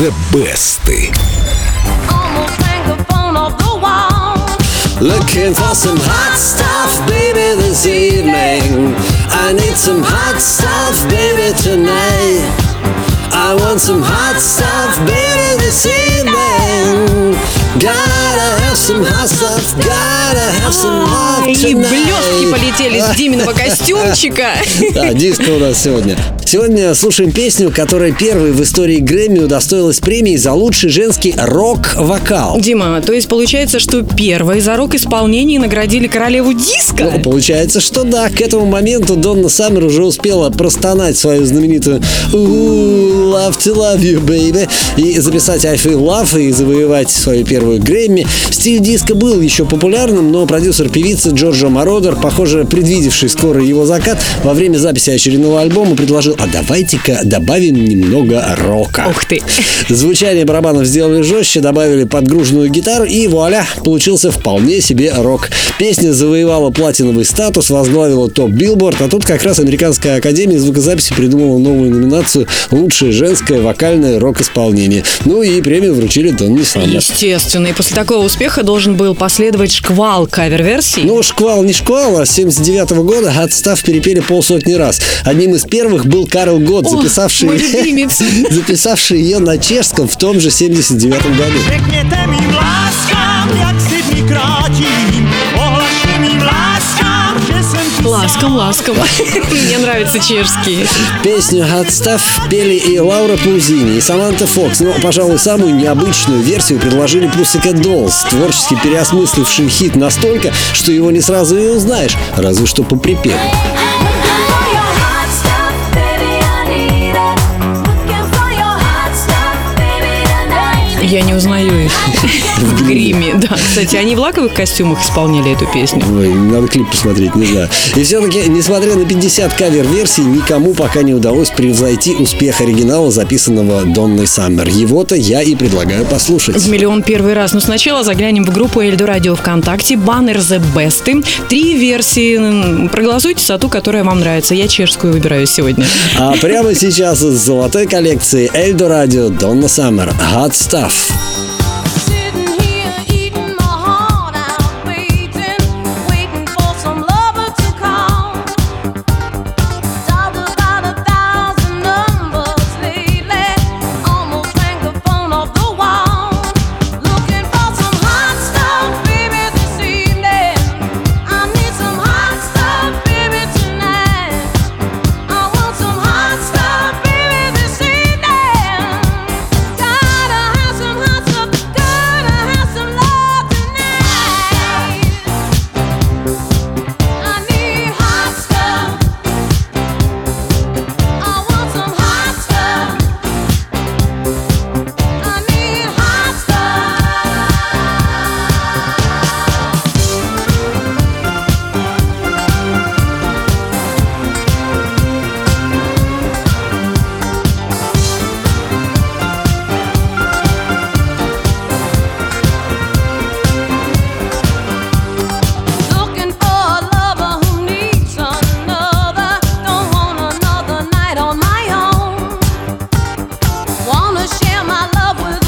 The Best. Looking for some hot stuff, baby, this evening. I need some hot stuff, baby, tonight. I want some hot stuff, baby, this evening. Gotta have some hot stuff, gotta have some love И tonight. блестки полетели с Диминого костюмчика. Да, диско у нас сегодня. Сегодня слушаем песню, которая первой в истории Грэмми удостоилась премии за лучший женский рок-вокал. Дима, то есть получается, что первой за рок-исполнение наградили королеву диска? Ну, получается, что да, к этому моменту Донна Саммер уже успела простонать свою знаменитую «Ooh, love to love you, baby» и записать I feel love и завоевать свою первую Грэмми. Стиль диска был еще популярным, но продюсер певицы Джорджа Мородер, похоже, предвидевший скоро его закат, во время записи очередного альбома предложил «А давайте-ка добавим немного рока». Ух ты. Звучание барабанов сделали жестче, добавили подгруженную гитару и вуаля, получился вполне себе рок. Песня завоевала платиновый статус, возглавила топ Билборд, а тут как раз Американская академия звукозаписи придумала новую номинацию «Лучшее женское вокальное рок-исполнение». Ну и премию вручили Донни Саммер. Естественно, и после такого успеха должен был последовать шквал кавер-версий. Ну, шквал не шквал, а с 79 года Hot Stuff перепели полсотни раз. Одним из первых был Карел Готт, О, записавший, записавший ее на чешском в том же 79 году. Ласком, ласком. Мне нравятся чешские. Песню «Отстав» пели и Лаура Паузини, и Саманта Фокс, но, пожалуй, самую необычную версию предложили Pussycat Dolls, творчески переосмысливший хит настолько, что его не сразу и узнаешь, разве что по припеву. Я не узнаю их в гриме. Да, кстати, они в лаковых костюмах исполняли эту песню. Ой, надо клип посмотреть, не знаю. И все-таки, несмотря на 50 кавер-версий, никому пока не удалось превзойти успех оригинала, записанного Донной Саммер. Его-то я и предлагаю послушать. В миллион первый раз. Но сначала заглянем в группу Эльдо Радио ВКонтакте. Баннер The Best. Три версии. Проголосуйте за ту, которая вам нравится. Я чешскую выбираю сегодня. А прямо сейчас из золотой коллекции Эльдо Радио Донна Саммер. Hot Stuff. Peace. my love will